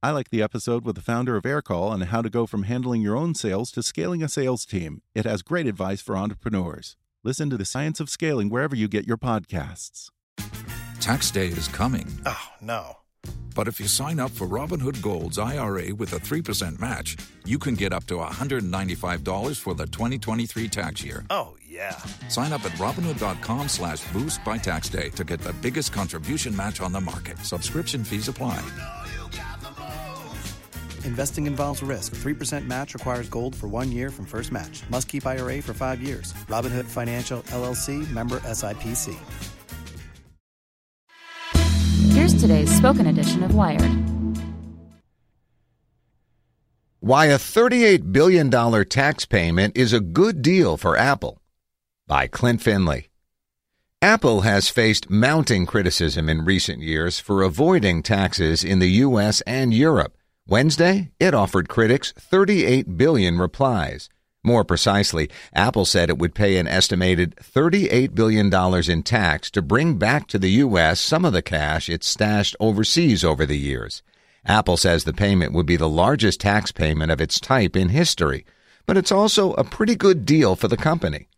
I like the episode with the founder of Aircall on how to go from handling your own sales to scaling a sales team. It has great advice for entrepreneurs. Listen to the science of scaling wherever you get your podcasts. Tax day is coming. Oh, no. But if you sign up for Robinhood Gold's IRA with a 3% match, you can get up to $195 for the 2023 tax year. Oh, yeah. Sign up at Robinhood.com slash boost by tax day to get the biggest contribution match on the market. Subscription fees apply. Investing involves risk. 3% match requires gold for one year from first match. Must keep IRA for five years. Robinhood Financial LLC member SIPC. Here's today's spoken edition of Wired. Why a $38 billion tax payment is a good deal for Apple by Klint Finley. Apple has faced mounting criticism in recent years for avoiding taxes in the U.S. and Europe. Wednesday, it offered critics 38 billion replies. More precisely, Apple said it would pay an estimated $38 billion in tax to bring back to the U.S. some of the cash it stashed overseas over the years. Apple says the payment would be the largest tax payment of its type in history, but it's also a pretty good deal for the company.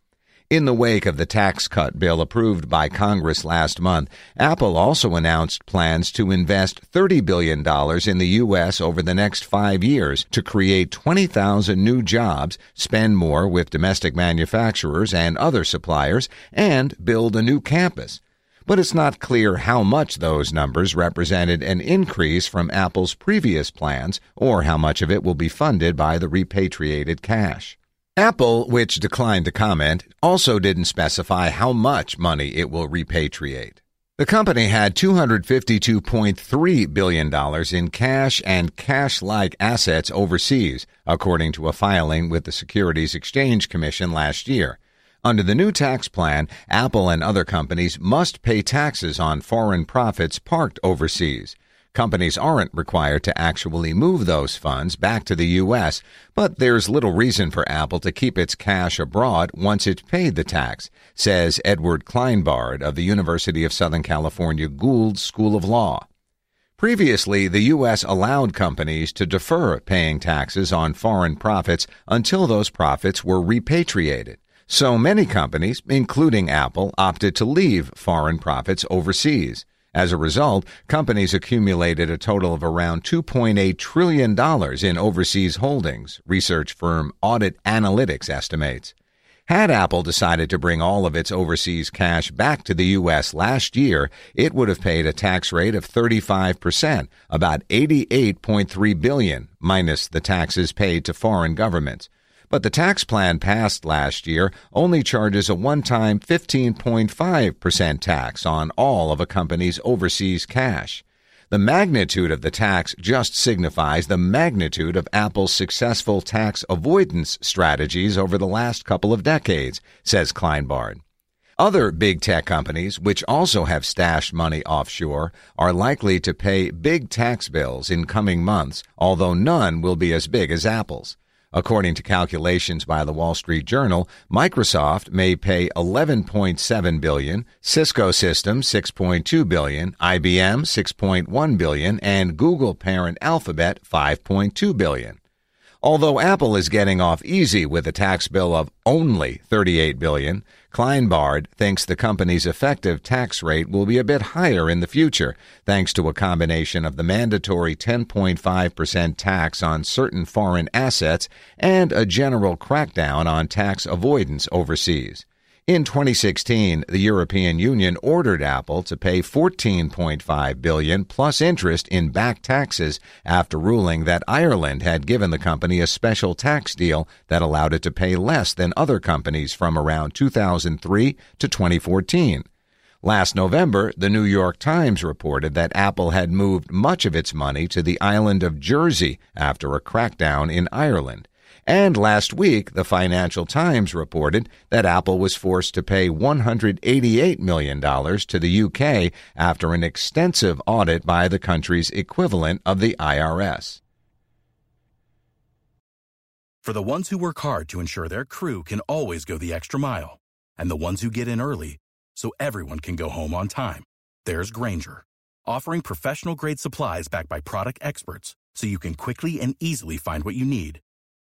In the wake of the tax cut bill approved by Congress last month, Apple also announced plans to invest $30 billion in the U.S. over the next five years to create 20,000 new jobs, spend more with domestic manufacturers and other suppliers, and build a new campus. But it's not clear how much those numbers represented an increase from Apple's previous plans or how much of it will be funded by the repatriated cash. Apple, which declined to comment, also didn't specify how much money it will repatriate. The company had $252.3 billion in cash and cash like assets overseas, according to a filing with the Securities Exchange Commission last year. Under the new tax plan, Apple and other companies must pay taxes on foreign profits parked overseas. Companies aren't required to actually move those funds back to the U.S., but there's little reason for Apple to keep its cash abroad once it's paid the tax, says Edward Kleinbard of the University of Southern California Gould School of Law. Previously, the U.S. allowed companies to defer paying taxes on foreign profits until those profits were repatriated. So many companies, including Apple, opted to leave foreign profits overseas. As a result, companies accumulated a total of around $2.8 trillion in overseas holdings, research firm Audit Analytics estimates. Had Apple decided to bring all of its overseas cash back to the U.S. last year, it would have paid a tax rate of 35%, about 88.3 billion, minus the taxes paid to foreign governments. But the tax plan passed last year only charges a one time 15.5% tax on all of a company's overseas cash. The magnitude of the tax just signifies the magnitude of Apple's successful tax avoidance strategies over the last couple of decades, says Kleinbard. Other big tech companies, which also have stashed money offshore, are likely to pay big tax bills in coming months, although none will be as big as Apple's. According to calculations by the Wall Street Journal, Microsoft may pay 11.7 billion, Cisco Systems 6.2 billion, IBM 6.1 billion, and Google parent Alphabet 5.2 billion. Although Apple is getting off easy with a tax bill of only 38 billion, Kleinbard thinks the company's effective tax rate will be a bit higher in the future, thanks to a combination of the mandatory 10.5% tax on certain foreign assets and a general crackdown on tax avoidance overseas. In 2016, the European Union ordered Apple to pay 14.5 billion plus interest in back taxes after ruling that Ireland had given the company a special tax deal that allowed it to pay less than other companies from around 2003 to 2014. Last November, the New York Times reported that Apple had moved much of its money to the island of Jersey after a crackdown in Ireland. And last week, the Financial Times reported that Apple was forced to pay $188 million to the UK after an extensive audit by the country's equivalent of the IRS. For the ones who work hard to ensure their crew can always go the extra mile, and the ones who get in early so everyone can go home on time, there's Grainger, offering professional grade supplies backed by product experts so you can quickly and easily find what you need.